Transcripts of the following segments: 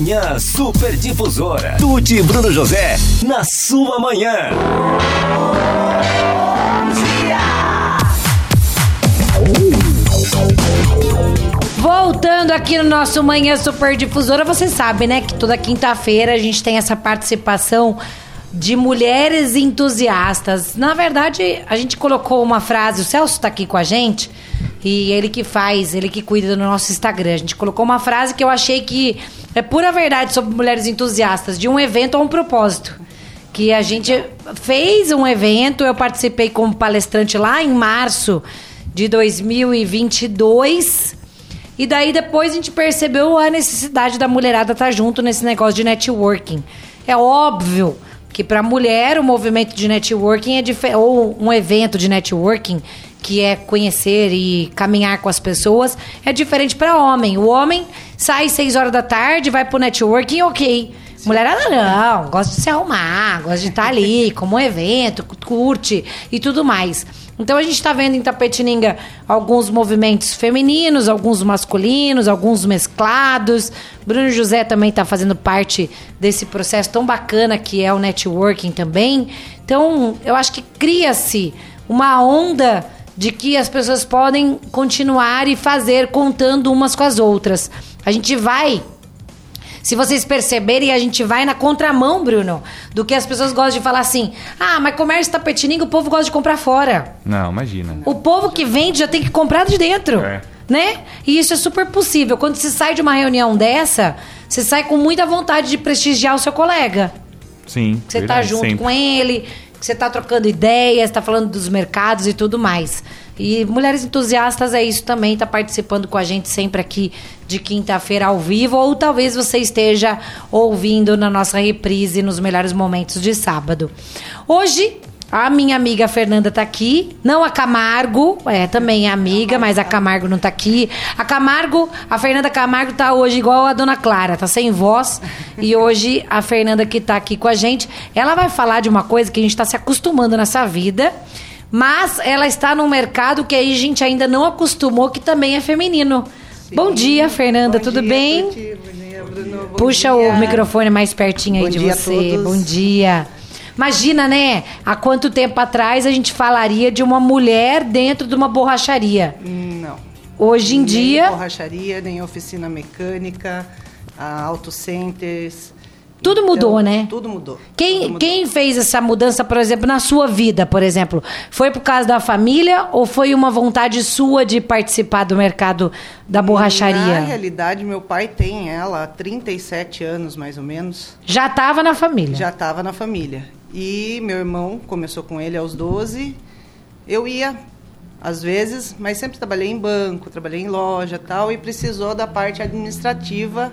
Manhã Super Difusora. Tuti e Bruno José, na sua manhã. Voltando aqui no nosso Manhã Super Difusora, você sabe, né, que toda quinta-feira a gente tem essa participação de mulheres entusiastas. Na verdade, a gente colocou uma frase, o Celso está aqui com a gente, e ele que faz, ele que cuida do nosso Instagram. A gente colocou uma frase que eu achei que é pura verdade sobre mulheres entusiastas, de um evento a um propósito. Que a gente fez um evento, eu participei como palestrante lá em março de 2022. E daí depois a gente percebeu a necessidade da mulherada estar junto nesse negócio de networking. É óbvio que para mulher o movimento de networking é ou um evento de networking que é conhecer e caminhar com as pessoas, é diferente para homem. O homem sai seis horas da tarde, vai pro networking, ok. Mulherada não, gosta de se arrumar, gosta de estar ali como um evento, curte e tudo mais. Então a gente está vendo em Tapetininga alguns movimentos femininos, alguns masculinos, alguns mesclados. Bruno José também está fazendo parte desse processo tão bacana que é o networking também. Então eu acho que cria-se uma onda de que as pessoas podem continuar e fazer contando umas com as outras. A gente vai se vocês perceberem, a gente vai na contramão, Bruno, do que as pessoas gostam de falar assim: ah, mas comércio tapetininga, o povo gosta de comprar fora. Não, imagina. O povo que vende já tem que comprar de dentro. É. Né? E isso é super possível. Quando você sai de uma reunião dessa, você sai com muita vontade de prestigiar o seu colega. Sim. Você tá junto sempre. com ele, você tá trocando ideias, tá falando dos mercados e tudo mais. E Mulheres Entusiastas é isso também, está participando com a gente sempre aqui de quinta-feira ao vivo, ou talvez você esteja ouvindo na nossa reprise nos melhores momentos de sábado. Hoje, a minha amiga Fernanda tá aqui, não a Camargo, é também é amiga, mas a Camargo não tá aqui. A Camargo, a Fernanda Camargo tá hoje igual a Dona Clara, tá sem voz. E hoje a Fernanda que tá aqui com a gente, ela vai falar de uma coisa que a gente tá se acostumando nessa vida mas ela está num mercado que a gente ainda não acostumou, que também é feminino. Sim. Bom dia, Fernanda, bom tudo dia, bem? Bom dia, Bruno. Bom Puxa dia. o microfone mais pertinho aí de você. Bom dia. Imagina, né? Há quanto tempo atrás a gente falaria de uma mulher dentro de uma borracharia? Não. Hoje em nem dia. borracharia, nem oficina mecânica, auto centers tudo mudou, então, né? Tudo mudou. Quem, tudo mudou. quem fez essa mudança, por exemplo, na sua vida, por exemplo? Foi por causa da família ou foi uma vontade sua de participar do mercado da borracharia? Na realidade, meu pai tem ela há 37 anos, mais ou menos. Já estava na família? Já estava na família. E meu irmão começou com ele aos 12. Eu ia às vezes, mas sempre trabalhei em banco, trabalhei em loja tal, e precisou da parte administrativa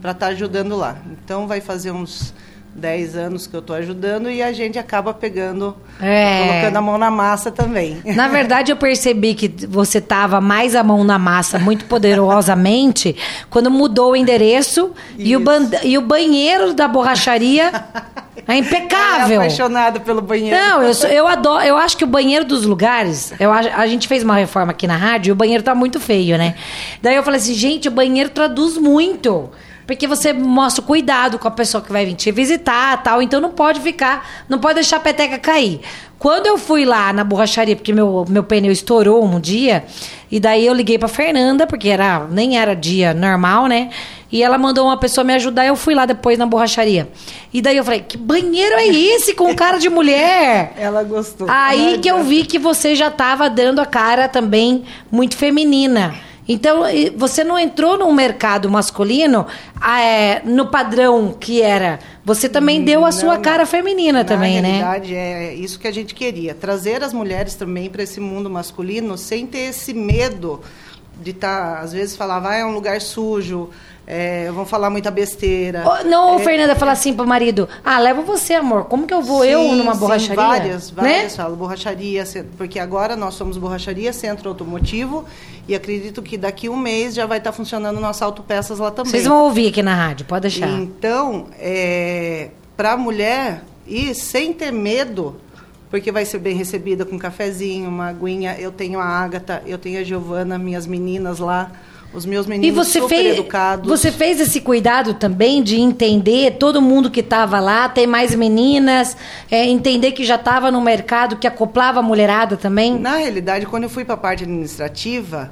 para estar tá ajudando lá. Então vai fazer uns 10 anos que eu estou ajudando e a gente acaba pegando, é. colocando a mão na massa também. Na verdade, eu percebi que você tava mais a mão na massa, muito poderosamente, quando mudou o endereço e o, e o banheiro da borracharia é impecável. É apaixonado pelo banheiro. Não, eu, sou, eu adoro. Eu acho que o banheiro dos lugares. Eu, a gente fez uma reforma aqui na rádio e o banheiro tá muito feio, né? Daí eu falei assim, gente, o banheiro traduz muito. Porque você mostra cuidado com a pessoa que vai vir te visitar tal. Então não pode ficar, não pode deixar a peteca cair. Quando eu fui lá na borracharia, porque meu, meu pneu estourou um dia, e daí eu liguei pra Fernanda, porque era, nem era dia normal, né? E ela mandou uma pessoa me ajudar, eu fui lá depois na borracharia. E daí eu falei, que banheiro é esse com cara de mulher? Ela gostou. Aí que eu vi que você já tava dando a cara também muito feminina. Então, você não entrou num mercado masculino é, no padrão que era. Você também deu a sua não, cara feminina também, né? Na verdade, é isso que a gente queria. Trazer as mulheres também para esse mundo masculino sem ter esse medo de estar, tá, às vezes falava, ah, é um lugar sujo, é, vão falar muita besteira. Oh, não, é, Fernanda, fala assim pro marido: Ah, leva você, amor. Como que eu vou sim, eu numa borracharia? Sim, várias, várias né? falam, borracharia, porque agora nós somos borracharia, centro automotivo, e acredito que daqui um mês já vai estar tá funcionando nossa autopeças lá também. Vocês vão ouvir aqui na rádio, pode deixar. Então, é, para a mulher ir sem ter medo, porque vai ser bem recebida com um cafezinho, uma aguinha. Eu tenho a Ágata, eu tenho a Giovana, minhas meninas lá Os meus E meninos você super fez, educados. você fez esse cuidado também de entender todo mundo que estava lá, tem mais meninas, é, entender que já estava no mercado, que acoplava a mulherada também? Na realidade, quando eu fui para a parte administrativa,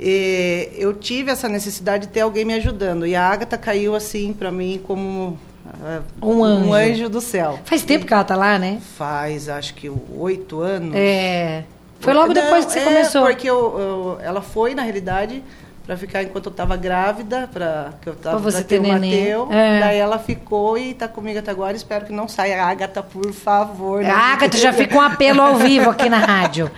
eh, eu tive essa necessidade de ter alguém me ajudando. E a Agatha caiu assim para mim como ah, Um anjo. do céu. Faz tempo que ela tá lá, né? Faz, acho que oito anos. É. Foi logo Não, depois que você é, começou. Porque eu- eu- ela foi, na realidade, para ficar enquanto eu estava grávida, para que eu tava Pra você ter o. Mateu. É. Daí ela ficou e está comigo até agora. Espero que não saia. Agatha, por favor. A Agatha já fica um apelo ao vivo aqui na rádio.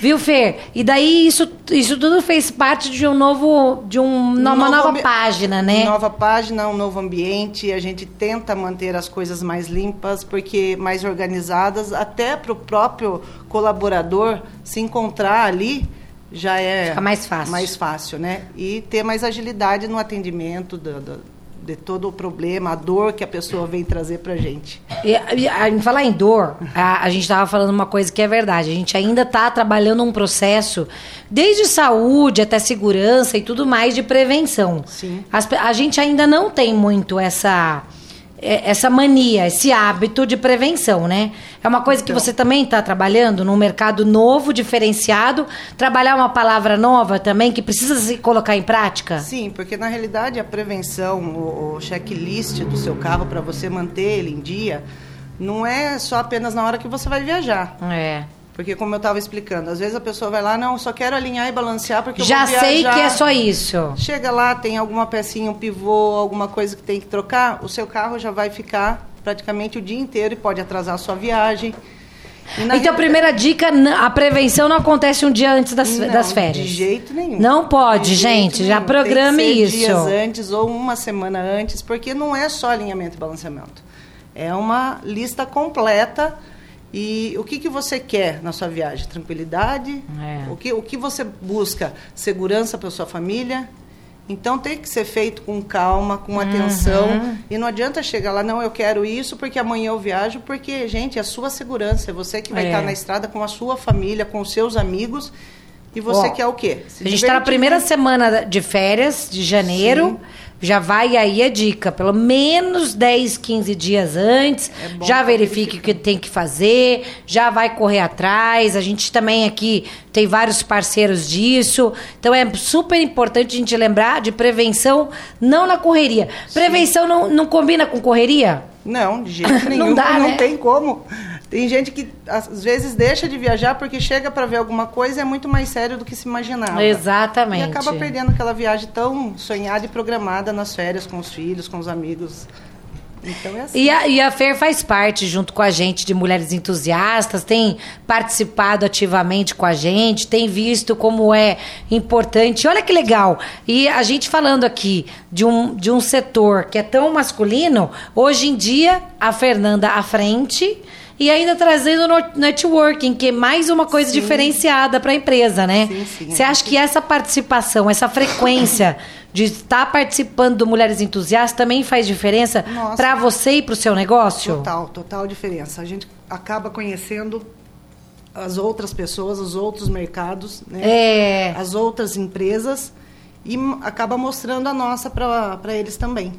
Viu, Fer? E daí isso, isso tudo fez parte de um novo. de um, uma Novo nova página, né? Nova página, um novo ambiente. A gente tenta manter as coisas mais limpas, porque mais organizadas, até para o próprio colaborador se encontrar ali já é Fica mais fácil. mais fácil, né? E ter mais agilidade no atendimento do- do- de todo o problema, a dor que a pessoa vem trazer para gente. E, a- em falar em dor, a, a gente estava falando uma coisa que é verdade. A gente ainda está trabalhando um processo, desde saúde até segurança e tudo mais, de prevenção. Sim. As a gente ainda não tem muito essa essa mania, esse hábito de prevenção, né? É uma coisa que Então. você também está trabalhando num mercado novo, diferenciado, trabalhar uma palavra nova também que precisa se colocar em prática. Sim, porque na realidade a prevenção, o, o checklist do seu carro para você manter ele em dia, não é só apenas na hora que você vai viajar. É. Porque como eu estava explicando, às vezes a pessoa vai lá, não, só quero alinhar e balancear porque eu Já vou sei que é só isso. Chega lá, tem alguma pecinha, um pivô, alguma coisa que tem que trocar, o seu carro já vai ficar praticamente o dia inteiro e pode atrasar a sua viagem. Então, a primeira dica, a prevenção não acontece um dia antes das, Não, das férias. De jeito nenhum. Não pode, gente. Já nenhum. programe que ser isso. dias antes ou uma semana antes, porque não é só alinhamento e balanceamento. É uma lista completa. E o que, que você quer na sua viagem? Tranquilidade? É. O, que, o que você busca? Segurança para sua família? Então tem que ser feito com calma, com atenção. Uhum. E não adianta chegar lá, não, eu quero isso porque amanhã eu viajo, porque, gente, é a sua segurança. É você que vai É. estar na estrada com a sua família, com os seus amigos. E você Ó, quer o quê? Se a gente está na primeira semana de férias, de janeiro. Já vai aí a dica, pelo menos 10, 15 dias antes. É já verifique o que tem que fazer, já vai correr atrás. A gente também aqui tem vários parceiros disso. Então é super importante a gente lembrar de prevenção, não na correria. Prevenção não, não combina com correria? Não, de jeito nenhum. Não dá, né? tem como. Tem gente que às vezes deixa de viajar porque chega para ver alguma coisa e é muito mais sério do que se imaginava. Exatamente. E acaba perdendo aquela viagem tão sonhada e programada nas férias com os filhos, com os amigos. Então é assim. E a, e a Fer faz parte, junto com a gente, de Mulheres Entusiastas, tem participado ativamente com a gente, tem visto como é importante. Olha que legal. E a gente falando aqui de um, de um setor que é tão masculino, hoje em dia, a Fernanda à frente. E ainda trazendo networking, que é mais uma coisa Sim. diferenciada para a empresa, né? Sim, sim. Você acha que essa participação, essa frequência de estar participando do Mulheres Entusiastas também faz diferença para você e para o seu negócio? Total, total diferença. A gente acaba conhecendo as outras pessoas, os outros mercados, né? É. as outras empresas e acaba mostrando a nossa para eles também.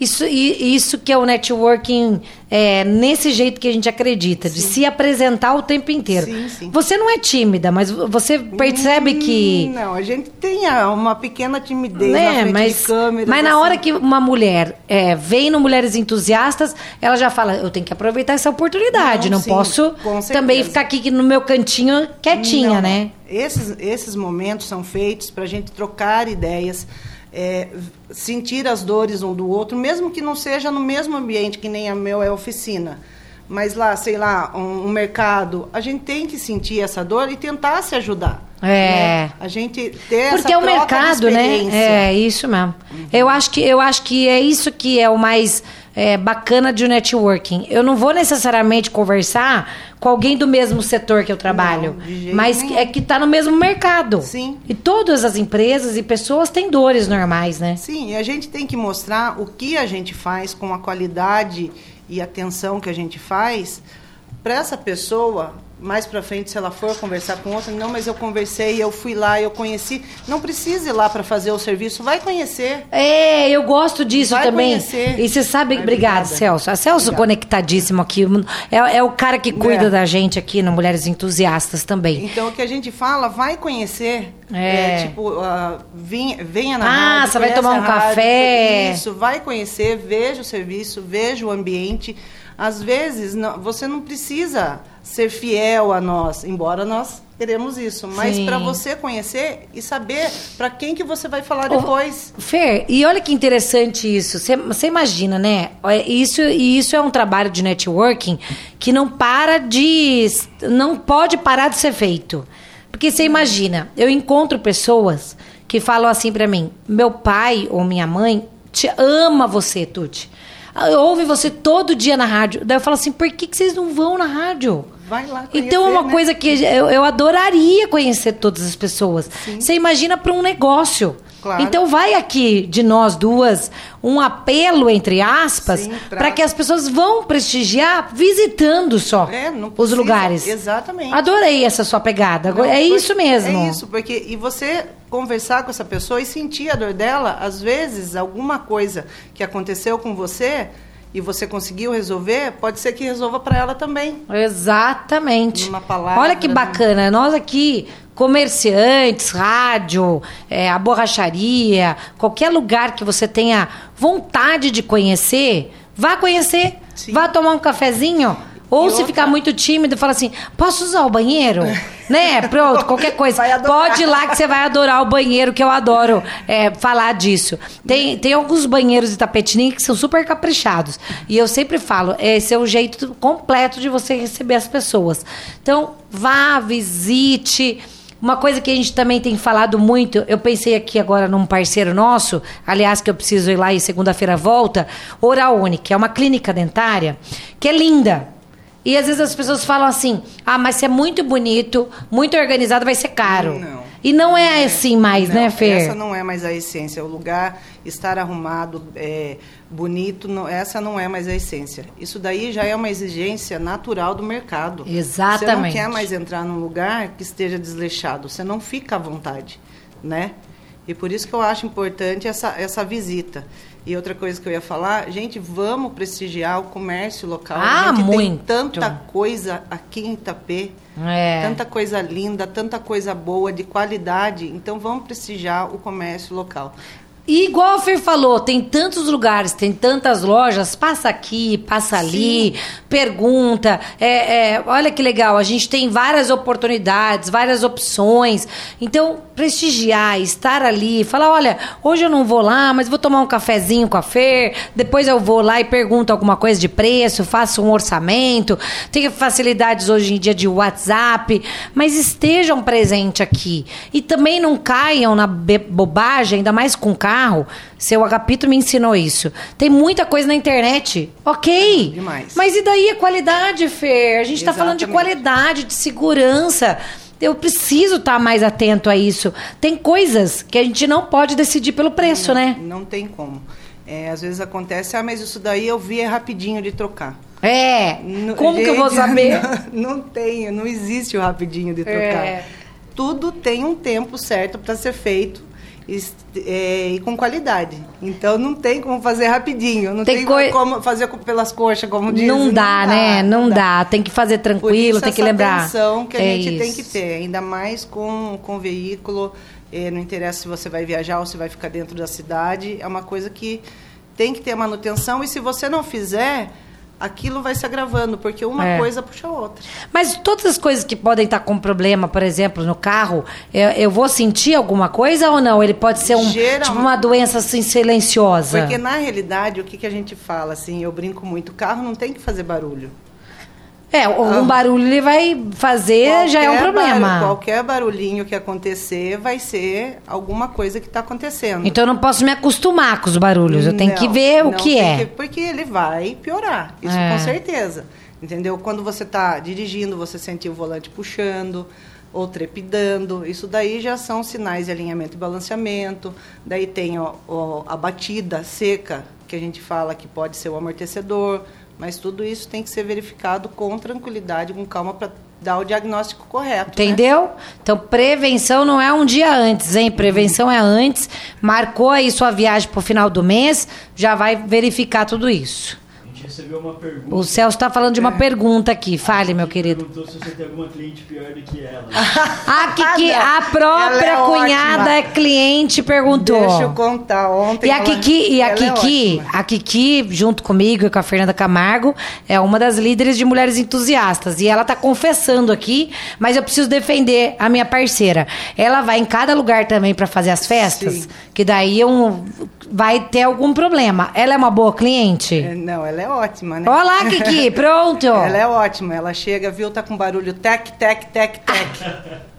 Isso, isso que é o networking é, nesse jeito que a gente acredita, de se apresentar o tempo inteiro. Sim, sim. Você não é tímida, mas você percebe que. Hum, Não, a gente tem uma pequena timidez na Né, frente mas, de câmeras. mas na assim. hora que uma mulher é, vem no Mulheres Entusiastas, ela já fala: eu tenho que aproveitar essa oportunidade, não, Não, sim, posso também ficar aqui no meu cantinho quietinha, Não, né? Esses, esses momentos são feitos para a gente trocar ideias, é, sentir as dores um do outro, mesmo que não seja no mesmo ambiente que nem a meu é oficina. Mas lá, sei lá, um, um mercado, a gente tem que sentir essa dor e tentar se ajudar. É. né? A gente ter Porque essa é o mercado, né? É isso mesmo. Eu acho que eu acho que é isso que é o mais é, bacana de networking. Eu não vou necessariamente conversar com alguém do mesmo setor que eu trabalho, Não, mas nenhum. é que está no mesmo mercado. Sim. E todas as empresas e pessoas têm dores normais, né? Sim, e a gente tem que mostrar o que a gente faz com a qualidade e atenção que a gente faz para essa pessoa mais para frente, se ela for conversar com outra, não, mas eu conversei, eu fui lá, eu conheci. Não precisa ir lá para fazer o serviço, vai conhecer. É, eu gosto disso Vai também. conhecer. E você sabe, obrigada, obrigada. Celso. A Celso Obrigada. conectadíssimo aqui. É, é o cara que cuida É. da gente aqui no Mulheres Entusiastas também. Então, o que a gente fala, vai conhecer. É. tipo, ah, vem- venha na Ah, rádio. você vai tomar um rádio, café. Isso, vai conhecer, veja o serviço, veja o ambiente. Às vezes, não- você não precisa ser fiel a nós, embora nós queremos isso. Mas para você conhecer e saber para quem que você vai falar depois. Fer, e olha que interessante isso. Você- imagina, né? É, Isso, e isso é um trabalho de networking que não para de. não pode parar de ser feito. Porque você imagina, eu encontro pessoas que falam assim pra mim: meu pai ou minha mãe te ama você, Tuti. Ah, Ouve você todo dia na rádio. Daí eu falo assim: por que, que vocês não vão na rádio? Vai lá Então é conhecer, uma né? coisa que eu, eu adoraria conhecer todas as pessoas. Você imagina para um negócio. Claro. Então vai aqui de nós duas um apelo entre aspas para que as pessoas vão prestigiar visitando só É, os lugares. exatamente. Adorei essa sua pegada. Não, é isso mesmo. É isso, porque e você conversar com essa pessoa e sentir a dor dela, às vezes alguma coisa que aconteceu com você e você conseguiu resolver, pode ser que resolva para ela também. Exatamente. Numa palavra, Olha que né? bacana. Nós aqui, comerciantes, rádio, é, a borracharia, qualquer lugar que você tenha vontade de conhecer, vá conhecer. Sim. Vá tomar um cafezinho. Ou E se outra- ficar muito tímido, fala assim: posso usar o banheiro? né? Pronto, qualquer coisa. Pode ir lá que você vai adorar o banheiro, que eu adoro é, falar disso. Tem, tem alguns banheiros de tapetininho que são super caprichados. E eu sempre falo: esse é o jeito completo de você receber as pessoas. Então, vá, visite. Uma coisa que a gente também tem falado muito, eu pensei aqui agora num parceiro nosso, aliás, que eu preciso ir lá e segunda-feira volta, Oral Uni, que é uma clínica dentária, que é linda. E às vezes as pessoas falam assim: ah, mas se é muito bonito, muito organizado, vai ser caro. Não. E não é assim mais, Não, né, Fer? Essa não é mais a essência. O lugar estar arrumado, é, bonito, não- essa não é mais a essência. Isso daí já é uma exigência natural do mercado. Você não Exatamente. quer mais entrar num lugar que esteja desleixado. Você não fica à vontade, né? E por isso que eu acho importante essa, essa visita. E outra coisa que eu ia falar, gente, vamos prestigiar o comércio local. Ah, muito. tem tanta coisa aqui em Itapê. É. Tanta coisa linda, tanta coisa boa, de qualidade. Então vamos prestigiar o comércio local. E igual a Fer falou, tem tantos lugares, tem tantas lojas, passa aqui, passa ali, pergunta. É, é, olha que legal, a gente tem várias oportunidades, várias opções. Então, prestigiar, estar ali, falar, olha, hoje eu não vou lá, mas vou tomar um cafezinho com a Fer, depois eu vou lá e pergunto alguma coisa de preço, faço um orçamento, tem facilidades hoje em dia de WhatsApp, mas estejam presentes aqui. E também não caiam na bobagem, ainda mais com carro. Seu Agapito me ensinou isso. Tem muita coisa na internet. Ok. Demais. Mas e daí a qualidade, Fer? A gente está falando de qualidade, de segurança. Eu preciso estar mais atento a isso. Tem coisas que a gente não pode decidir pelo preço, né? Não tem como. É, às vezes acontece, ah, mas isso daí eu vi é rapidinho de trocar. É. Não- Como que eu vou gente, saber? Não, não tem, não existe o rapidinho de trocar. É. Tudo tem um tempo certo para ser feito e, é, e com qualidade. Então não tem como fazer rapidinho, não Tem tem, coi- como fazer pelas coxas, como dizem. não dá, né? Não, dá. Tem que fazer tranquilo, tem que essa lembrar. atenção que a É gente tem isso. que ter, ainda mais com, com veículo. eh, não interessa se você vai viajar ou se vai ficar dentro da cidade. É uma coisa que tem que ter manutenção e se você não fizer, aquilo vai se agravando, porque uma É. coisa puxa a outra. Mas todas as coisas que podem estar com problema, por exemplo, no carro, eu, eu vou sentir alguma coisa ou não? Ele pode ser um, tipo uma doença assim silenciosa. Porque na realidade, o que, que a gente fala, assim, eu brinco muito, o carro não tem que fazer barulho. É, um barulho ele vai fazer já é um Qualquer problema. barulho- qualquer barulhinho que acontecer vai ser alguma coisa que está acontecendo. Então eu não posso me acostumar com os barulhos. Eu tenho que Não, ver o que é. que- porque ele vai piorar, isso É. com certeza. Entendeu? Quando você está dirigindo, você sentir o volante puxando ou trepidando, isso daí já são sinais de alinhamento e balanceamento. Daí tem ó, ó, a batida seca, que a gente fala que pode ser o amortecedor, mas tudo isso tem que ser verificado com tranquilidade, com calma, para dar o diagnóstico correto. né? Entendeu? Então, prevenção não é um dia antes, hein? Prevenção é antes. Marcou aí sua viagem pro final do mês, já vai verificar tudo isso. Recebeu uma pergunta. O Celso tá falando de É. uma pergunta aqui. Fale, meu querido. Perguntou se você tem alguma cliente pior do que ela. A Kiki, a própria Ela é cunhada ótima. é cliente perguntou. Deixa eu contar ontem. E a ela- Kiki, e a é Kiki, ótima. a Kiki, junto comigo e com a Fernanda Camargo, é uma das líderes de mulheres entusiastas. E ela tá confessando aqui, mas eu preciso defender a minha parceira. Ela vai em cada lugar também para fazer as festas, Sim. que daí um, vai ter algum problema. Ela é uma boa cliente? É, Não, ela é ótima, né? Olha lá, Kiki, pronto. Ela é ótima. Ela chega, viu, tá com barulho tec, tec, tec, tec.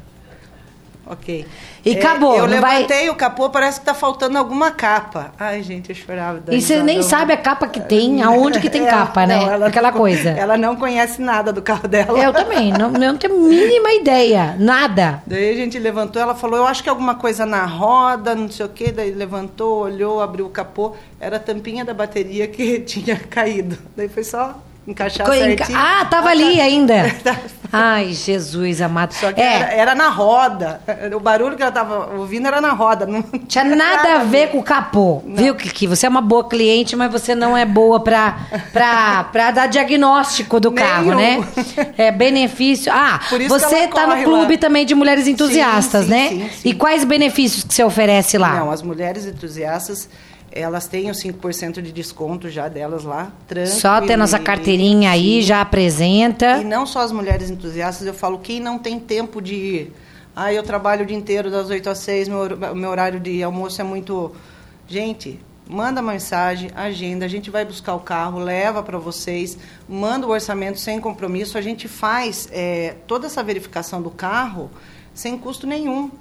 ok. E acabou, Eu não vai- levantei o capô, parece que tá faltando alguma capa. Ai, gente, eu chorava. E você nem sabe a capa que tem, aonde que tem Ela- capa, né? não, ela Aquela não- coisa. Ela não conhece nada do carro dela. Eu também, não, não tenho a mínima ideia, nada. Daí a gente levantou, ela falou, eu acho que é alguma coisa na roda, não sei o quê. Daí levantou, olhou, abriu o capô. Era a tampinha da bateria que tinha caído. Daí foi só encaixar Co- enca- certinho. Ah, tava ali ainda. Tá. Ai, Jesus amado. Só que era, É, era na roda. O barulho que ela tava ouvindo era na roda. Não tinha nada a ver com o capô. Viu, Kiki? Você é uma boa cliente, mas você não é boa pra, pra, pra dar diagnóstico do carro, Nenhum. né? É benefício. Ah, Por isso que você tá no clube lá. também de mulheres entusiastas, sim, né? sim, sim. E quais benefícios que você oferece lá? Não, as mulheres entusiastas, elas têm os 5% de desconto já delas lá. Só ter nossa carteirinha aí, já apresenta. E não só as mulheres entusiastas, eu falo, quem não tem tempo de ir. Ah, eu trabalho o dia inteiro das 8 às 6, meu, meu horário de almoço é muito. Gente, manda mensagem, agenda, a gente vai buscar o carro, leva para vocês, manda o orçamento sem compromisso, a gente faz é, toda essa verificação do carro sem custo nenhum.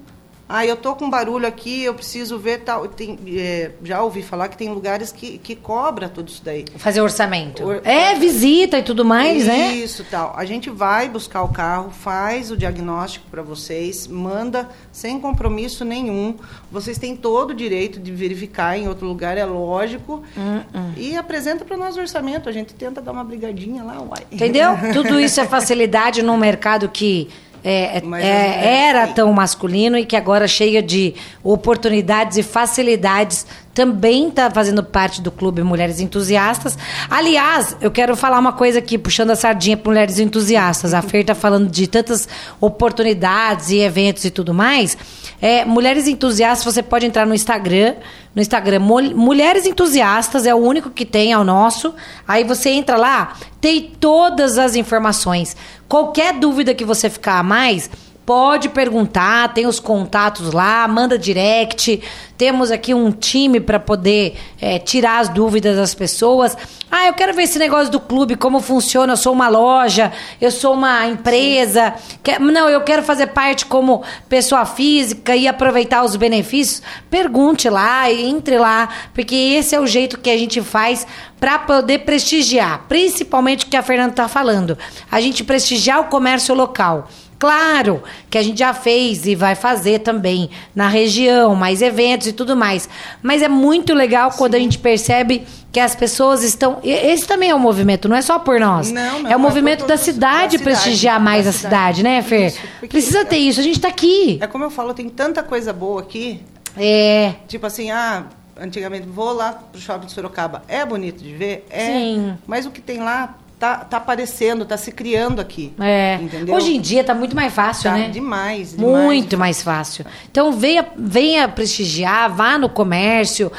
Ah, eu tô com barulho aqui, eu preciso ver tal. Tem, é, já ouvi falar que tem lugares que, que cobra tudo isso daí. Fazer orçamento. Or- É, visita e tudo mais, né? Isso, tal. A gente vai buscar o carro, faz o diagnóstico para vocês, manda sem compromisso nenhum. Vocês têm todo o direito de verificar em outro lugar, é lógico. Hum, E apresenta para nós o orçamento. A gente tenta dar uma brigadinha lá, uai. Entendeu? Tudo isso é facilidade num mercado que é, é- é- as mulheres era tão masculino e que agora cheia de oportunidades e facilidades também está fazendo parte do clube Mulheres Entusiastas. Aliás, eu quero falar uma coisa aqui, puxando a sardinha para Mulheres Entusiastas. A Fer está falando de tantas oportunidades e eventos e tudo mais. É, Mulheres Entusiastas, você pode entrar no Instagram. No Instagram, Mul- Mulheres Entusiastas é o único que tem, é o nosso. Aí você entra lá, tem todas as informações. Qualquer dúvida que você ficar a mais, pode perguntar, tem os contatos lá, manda direct. Temos aqui um time para poder é, tirar as dúvidas das pessoas. Ah, eu quero ver esse negócio do clube, como funciona. Eu sou uma loja, eu sou uma empresa. Quer- não, eu quero fazer parte como pessoa física e aproveitar os benefícios. Pergunte lá, entre lá, porque esse é o jeito que a gente faz para poder prestigiar, principalmente o que a Fernanda está falando. A gente prestigiar o comércio local. Claro que a gente já fez e vai fazer também na região, mais eventos e tudo mais. Mas é muito legal quando a gente percebe que as pessoas estão. Esse também é um movimento, não é só por nós. Não, não, é o é movimento da cidade da cidade, prestigiar mais a cidade, né, Fer? Isso, Precisa ter isso, a gente tá aqui. É como eu falo, tem tanta coisa boa aqui. É. Tipo assim, ah, antigamente vou lá pro shopping de Sorocaba. É bonito de ver? É. Sim. Mas o que tem lá tá, tá aparecendo, tá se criando aqui. É. Entendeu? Hoje em dia tá muito mais fácil, Tá né? demais, demais. Muito mais fácil. Então venha, venha prestigiar, vá no comércio.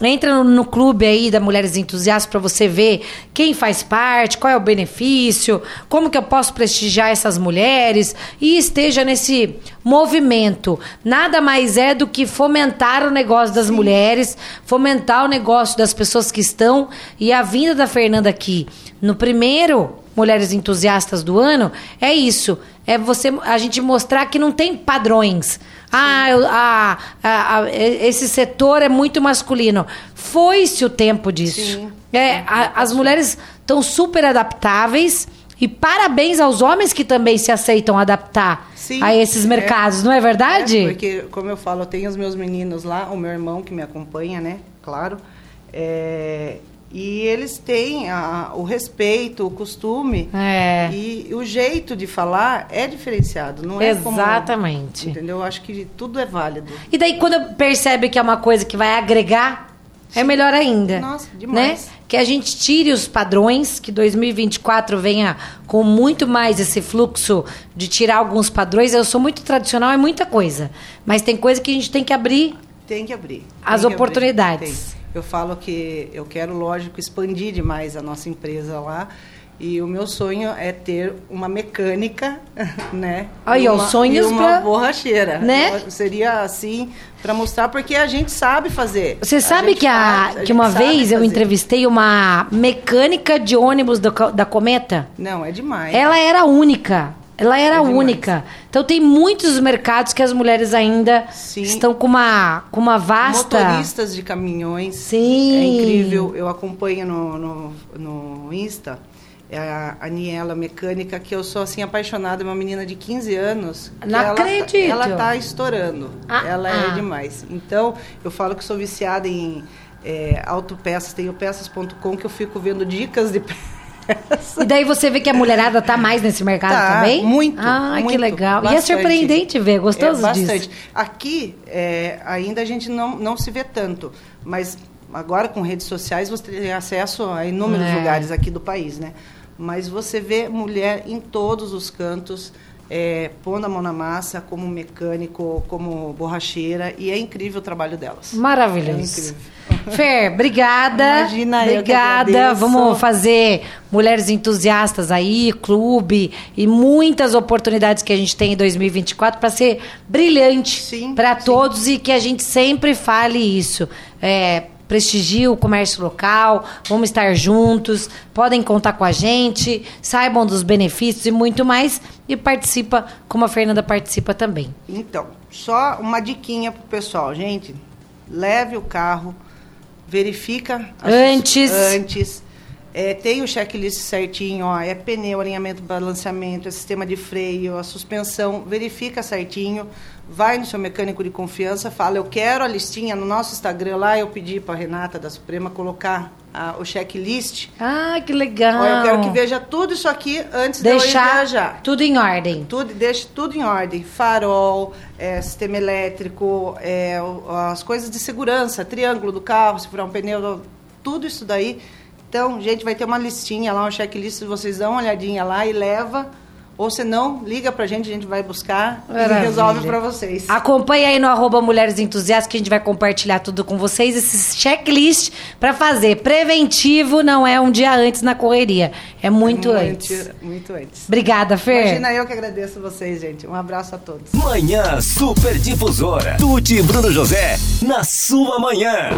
Entra no, clube aí da Mulheres Entusiastas para você ver quem faz parte, qual é o benefício, como que eu posso prestigiar essas mulheres e esteja nesse movimento. Nada mais é do que fomentar o negócio das mulheres, fomentar o negócio das pessoas que estão e a vinda da Fernanda aqui no primeiro Mulheres Entusiastas do ano é isso. É você a gente mostrar que não tem padrões. Ah, eu- a- a- a- esse setor é muito masculino. Foi-se o tempo disso. Sim. É, a- as mulheres estão super adaptáveis. E parabéns aos homens que também se aceitam adaptar Sim, a esses é. mercados, não é verdade? É, porque, como eu falo, eu tenho os meus meninos lá, o meu irmão que me acompanha, né? Claro. É, E eles têm a- o respeito, o costume É. e o jeito de falar é diferenciado, não é como- Exatamente. entendeu? Eu acho que tudo é válido. E daí, quando percebe que é uma coisa que vai agregar, é melhor ainda. Nossa, demais. Né? Que a gente tire os padrões, que 2024 venha com muito mais esse fluxo de tirar alguns padrões. Eu sou muito tradicional, é muita coisa. Mas tem coisa que a gente tem que abrir. Tem que abrir. As tem que oportunidades. abrir, tem. Eu falo que eu quero, lógico, expandir demais a nossa empresa lá. E o meu sonho é ter uma mecânica, né? Aí, ó, sonhos e uma pra- borracheira. Né? Seria assim, para mostrar, porque a gente sabe fazer. Você sabe que, a, faz, a que uma vez eu fazer. entrevistei uma mecânica de ônibus da, Co- da Cometa? Não, é demais. Ela era única. Ela era É única. Então tem muitos mercados que as mulheres ainda Sim. estão com uma, com uma vasta. Motoristas de caminhões. Sim. É incrível. Eu acompanho no, no, no Insta. É a Aniela Mecânica, que eu sou assim apaixonada, uma menina de 15 anos. Não ela, tá- acredito. Ela tá estourando. Ah, ela ah. é demais. Então, eu falo que sou viciada em é, autopeças. Tenho peças.com que eu fico vendo dicas de peças. E daí você vê que a mulherada tá mais nesse mercado Tá, também? Muito. Ah, que muito, legal. E é bastante. surpreendente ver, gostoso é, disso. bastante. Aqui, é, ainda a gente não, não se vê tanto, mas agora com redes sociais você tem acesso a inúmeros É. lugares aqui do país, né? Mas você vê mulher em todos os cantos, é, pondo a mão na massa, como mecânico, como borracheira, e é incrível o trabalho delas. Maravilhoso. É. Fer, obrigada. Imagina, Obrigada. Vamos fazer mulheres entusiastas aí, clube e muitas oportunidades que a gente tem em 2024 para ser brilhante Sim, para todos e que a gente sempre fale isso. É, prestigie o comércio local, vamos estar juntos, podem contar com a gente, saibam dos benefícios e muito mais e participa como a Fernanda participa também. Então, só uma diquinha pro pessoal, gente. Leve o carro, verifica Antes. antes. É, tem o checklist certinho, ó, é pneu, alinhamento, balanceamento, é sistema de freio, a suspensão, verifica certinho, vai no seu mecânico de confiança, fala, eu quero a listinha no nosso Instagram lá, eu pedi para Renata da Suprema colocar a- o checklist. Ah, que legal. Ó, eu quero que veja tudo isso aqui antes de eu deixar viajar. tudo em ordem. Tudo, deixe tudo em ordem. Farol, é, sistema elétrico, é, as coisas de segurança, triângulo do carro, se furar um pneu, tudo isso daí. Então, gente, vai ter uma listinha lá, um checklist, vocês dão uma olhadinha lá e leva. Ou se não, liga pra gente, a gente vai buscar Maravilha. e resolve pra vocês. Acompanhe aí no arroba Mulheres Entusiastas que a gente vai compartilhar tudo com vocês. Esse checklist pra fazer. Preventivo não é um dia antes na correria. É muito, antes. Muito antes. Obrigada, Fer. Imagina eu que agradeço vocês, gente. Um abraço a todos. Manhã Super Difusora. Tuti e Bruno José, na sua manhã.